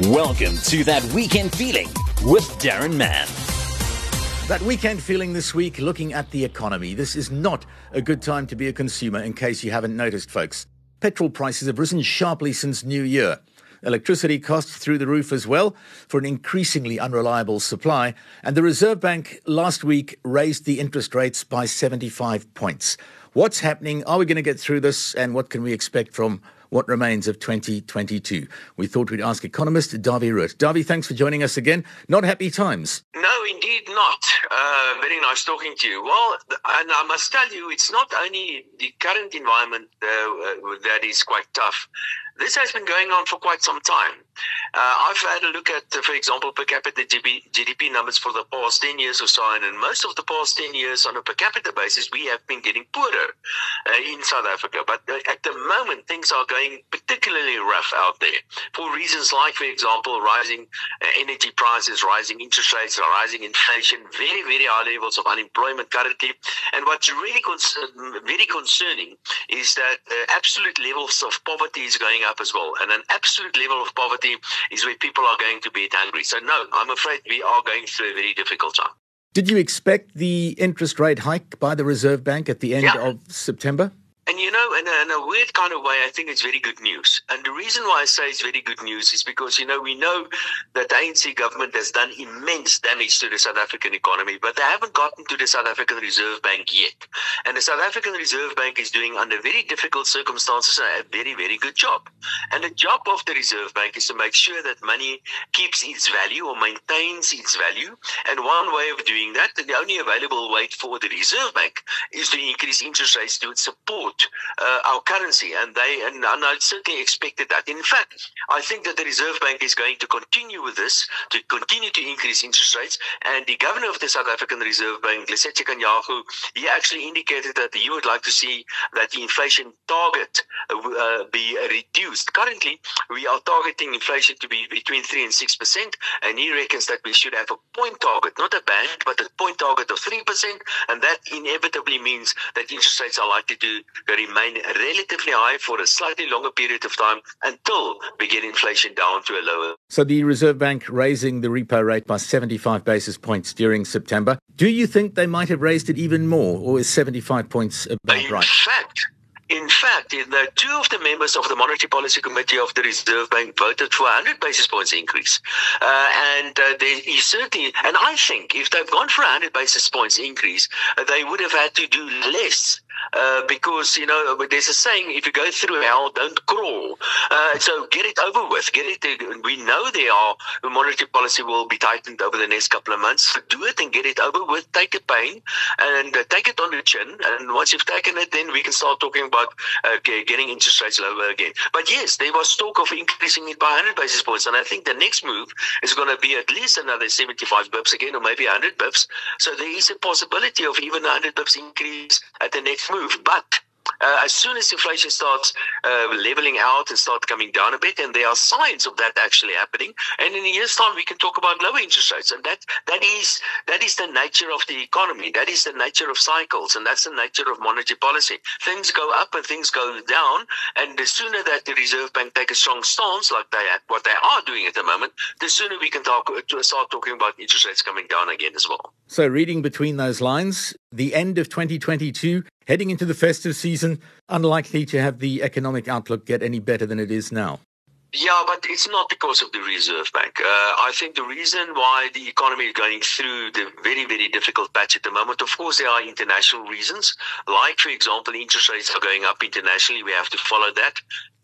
Welcome to That Weekend Feeling with Darren Mann. That weekend feeling this week, looking at the economy. This is not a good time to be a consumer, in case you haven't noticed, folks. Petrol prices have risen sharply since New Year. Electricity costs through the roof as well for an increasingly unreliable supply. And the Reserve Bank last week raised the interest rates by 75 points. What's happening? Are we going to get through this? And what can we expect from what remains of 2022. We thought we'd ask economist Dawie Roodt. Dawie, thanks for joining us again. Not happy times. No, indeed not. Uh, very nice talking to you. Well, and I must tell you, it's not only the current environment uh, uh that is quite tough. This has been going on for quite some time. Uh, I've had a look at, uh, for example, per capita GDP numbers for the past 10 years or so, and in most of the past 10 years, on a per capita basis, we have been getting poorer uh, in South Africa. But uh, at the moment, things are going particularly rough out there for reasons like, for example, rising uh, energy prices, rising interest rates, rising inflation, very, very high levels of unemployment currently. And what's really con- very concerning is that the absolute levels of poverty is going up as well. And an absolute level of poverty is where people are going to be hungry. So, no, I'm afraid we are going through a very difficult time. Did you expect the interest rate hike by the Reserve Bank at the end yeah. of September? And you know, in a, in a, weird kind of way, I think it's very good news. And the reason why I say it's very good news is because, you know, we know that the ANC government has done immense damage to the South African economy, but they haven't gotten to the South African Reserve Bank yet. And the South African Reserve Bank is doing, under very difficult circumstances, a very, very good job. And the job of the Reserve Bank is to make sure that money keeps its value or maintains its value. And one way of doing that, the only available way for the Reserve Bank, is to increase interest rates to support uh, our currency, and they and, and I certainly expected that. In fact, I think that the Reserve Bank is going to continue with this to continue to increase interest rates. And the governor of the South African Reserve Bank, Lesetja Kganyago, he actually indicated that he would like to see that the inflation target uh, be reduced. Currently, we are targeting inflation to be between three and six percent, and he reckons that we should have a point target, not a band, but a point target of three percent, and that inevitably means that interest rates are likely to remain relatively high for a slightly longer period of time until we get inflation down to a lower. So the Reserve Bank raising the repo rate by 75 basis points during September. Do you think they might have raised it even more, or is 75 points about in right? In fact, in fact, the two of the members of the Monetary Policy Committee of the Reserve Bank voted for a 100 basis points increase. Uh, and uh, they certainly, and I think if they've gone for a 100 basis points increase, uh, they would have had to do less uh, because you know there's a saying: if you go through hell, don't crawl. Uh, so get it over with. Get it. We know there are monetary policy will be tightened over the next couple of months. So do it and get it over with. Take the pain and uh, take it on the chin. And once you've taken it, then we can start talking about uh, getting interest rates lower again. But yes, there was talk of increasing it by 100 basis points, and I think the next move is going to be at least another 75 bips again, or maybe 100 bips. So there is a possibility of even 100 bips increase at the next move. But uh, as soon as inflation starts uh, leveling out and start coming down a bit, and there are signs of that actually happening, and in a year's time we can talk about lower interest rates, and that that is that is the nature of the economy, that is the nature of cycles, and that's the nature of monetary policy. Things go up and things go down, and the sooner that the Reserve Bank take a strong stance, like they what they are doing at the moment, the sooner we can talk start talking about interest rates coming down again as well. So, reading between those lines, the end of 2022 Heading into the festive season, unlikely to have the economic outlook get any better than it is now. Yeah, but it's not because of the Reserve Bank. Uh, I think the reason why the economy is going through the very, very difficult patch at the moment, of course, there are international reasons. Like, for example, interest rates are going up internationally. We have to follow that.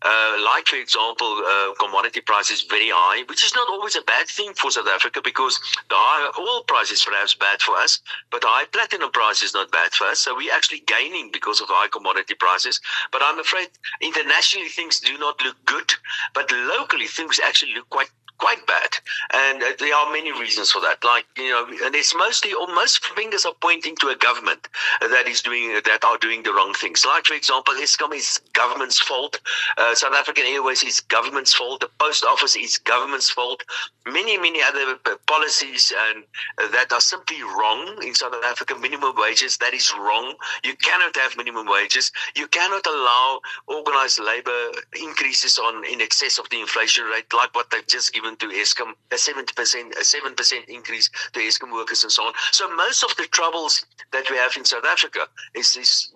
Uh, like, for example, uh, commodity prices very high, which is not always a bad thing for South Africa because the high oil price is perhaps bad for us, but the high platinum price is not bad for us. So we're actually gaining because of high commodity prices. But I'm afraid internationally things do not look good, but locally things actually look quite quite bad. And uh, there are many reasons for that. Like, you know, and it's mostly, or most fingers are pointing to a government that is doing, that are doing the wrong things. Like, for example, Eskom is government's fault. Uh, South African Airways is government's fault. The post office is government's fault. Many, many other uh, policies and uh, that are simply wrong in South Africa. Minimum wages, that is wrong. You cannot have minimum wages. You cannot allow organized labor increases on in excess of the inflation rate, like what they've just given to Eskom, a 70%, a 7% increase to Eskom workers and so on. So most of the troubles that we have in South Africa is, is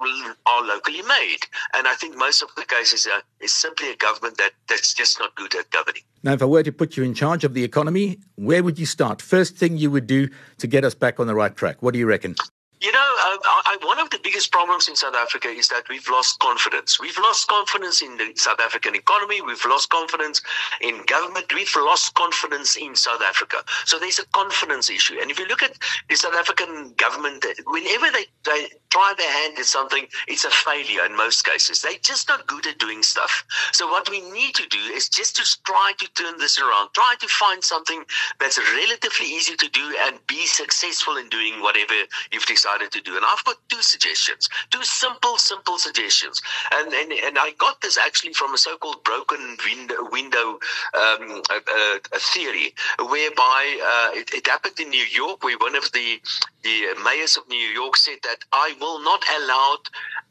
are locally made. And I think most of the cases are, is simply a government that, that's just not good at governing. Now, if I were to put you in charge of the economy, where would you start? First thing you would do to get us back on the right track. What do you reckon? You know, uh, I, one of the biggest problems in South Africa is that we've lost confidence. We've lost confidence in the South African economy. We've lost confidence in government. We've lost confidence in South Africa. So there's a confidence issue. And if you look at the South African government, whenever they, they try their hand at something, it's a failure in most cases. They're just not good at doing stuff. So what we need to do is just to try to turn this around. Try to find something that's relatively easy to do and be successful in doing whatever you've decided decided to do. And I've got two suggestions, two simple, simple suggestions. And and, and I got this actually from a so-called broken window, window um, a, a theory, whereby uh, it, it happened in New York, where one of the the mayors of New York said that I will not allow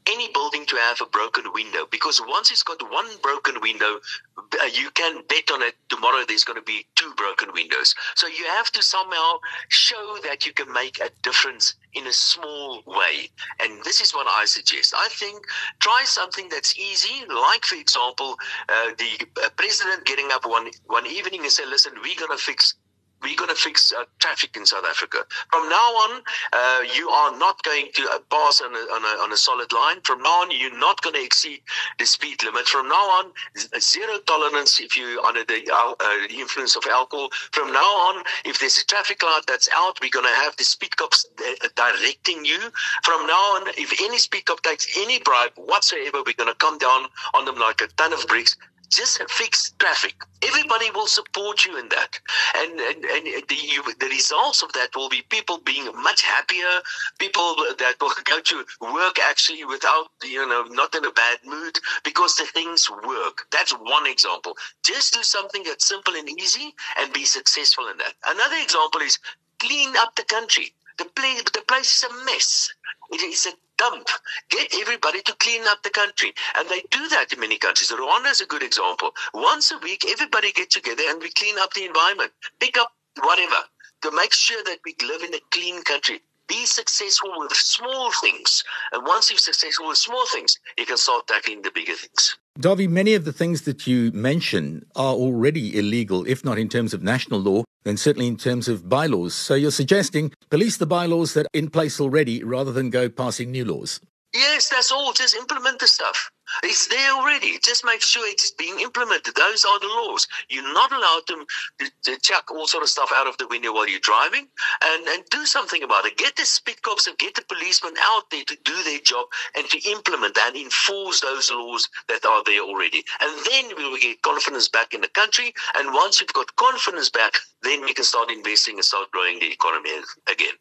any building to have a broken window because once it's got one broken window, uh, you can bet on it tomorrow there's going to be two broken windows. So you have to somehow show that you can make a difference in a small way. And this is what I suggest. I think try something that's easy, like, for example, uh, the uh, president getting up one, one evening and say, listen, we're going to fix we're going to fix uh, traffic in South Africa. From now on, uh, you are not going to uh, pass on a, on, a, on a, solid line. From now on, you're not going to exceed the speed limit. From now on, zero tolerance if you are under the, uh, the influence of alcohol. From now on, if there's a traffic light that's out, we're going to have the speed cops uh, directing you. From now on, if any speed cop takes any bribe whatsoever, we're going to come down on them like a ton of bricks just fix traffic. Everybody will support you in that, and and, and the you, the results of that will be people being much happier, people that will go to work actually without you know not in a bad mood because the things work. That's one example. Just do something that's simple and easy, and be successful in that. Another example is clean up the country. The place, the place is a mess. It is a dump. Get everybody to clean up the country. And they do that in many countries. Rwanda is a good example. Once a week, everybody get together and we clean up the environment. Pick up whatever to make sure that we live in a clean country. Be successful with small things. And once you're successful with small things, you can start tackling the bigger things. Dawie, many of the things that you mention are already illegal, if not in terms of national law, then certainly in terms of bylaws. So you're suggesting police the bylaws that are in place already rather than go passing new laws? Yes, that's all. Just implement the stuff. It's there already. Just make sure it's being implemented. Those are the laws. You're not allowed to, to, to, chuck all sort of stuff out of the window while you're driving and, and do something about it. Get the speed cops and get the policemen out there to do their job and to implement and enforce those laws that are there already. And then we will get confidence back in the country. And once we've got confidence back, then we can start investing and start growing the economy again.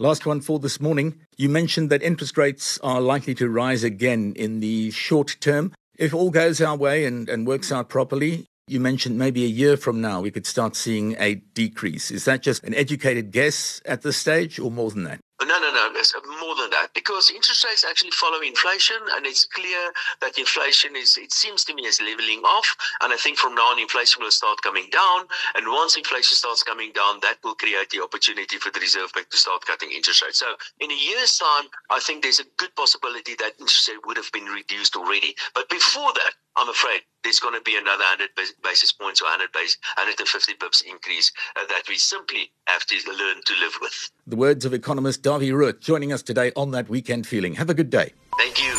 Last one for this morning. You mentioned that interest rates are likely to rise again in the short term. If all goes our way and, and works out properly, you mentioned maybe a year from now we could start seeing a decrease. Is that just an educated guess at this stage or more than that? Oh, no, no, no. It's more than that because interest rates actually follow inflation, and it's clear that inflation is, it seems to me, is leveling off. And I think from now on, inflation will start coming down. And once inflation starts coming down, that will create the opportunity for the Reserve Bank to start cutting interest rates. So in a year's time, I think there's a good possibility that interest rate would have been reduced already. But before that, I'm afraid there's going to be another 100 basis points or 100 base, 150 pips increase uh, that we simply have to learn to live with. The words of economist Dawie Roodt joining us today on That Weekend Feeling. Have a good day. Thank you.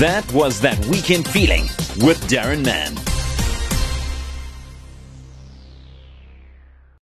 That was That Weekend Feeling with Darren Mann.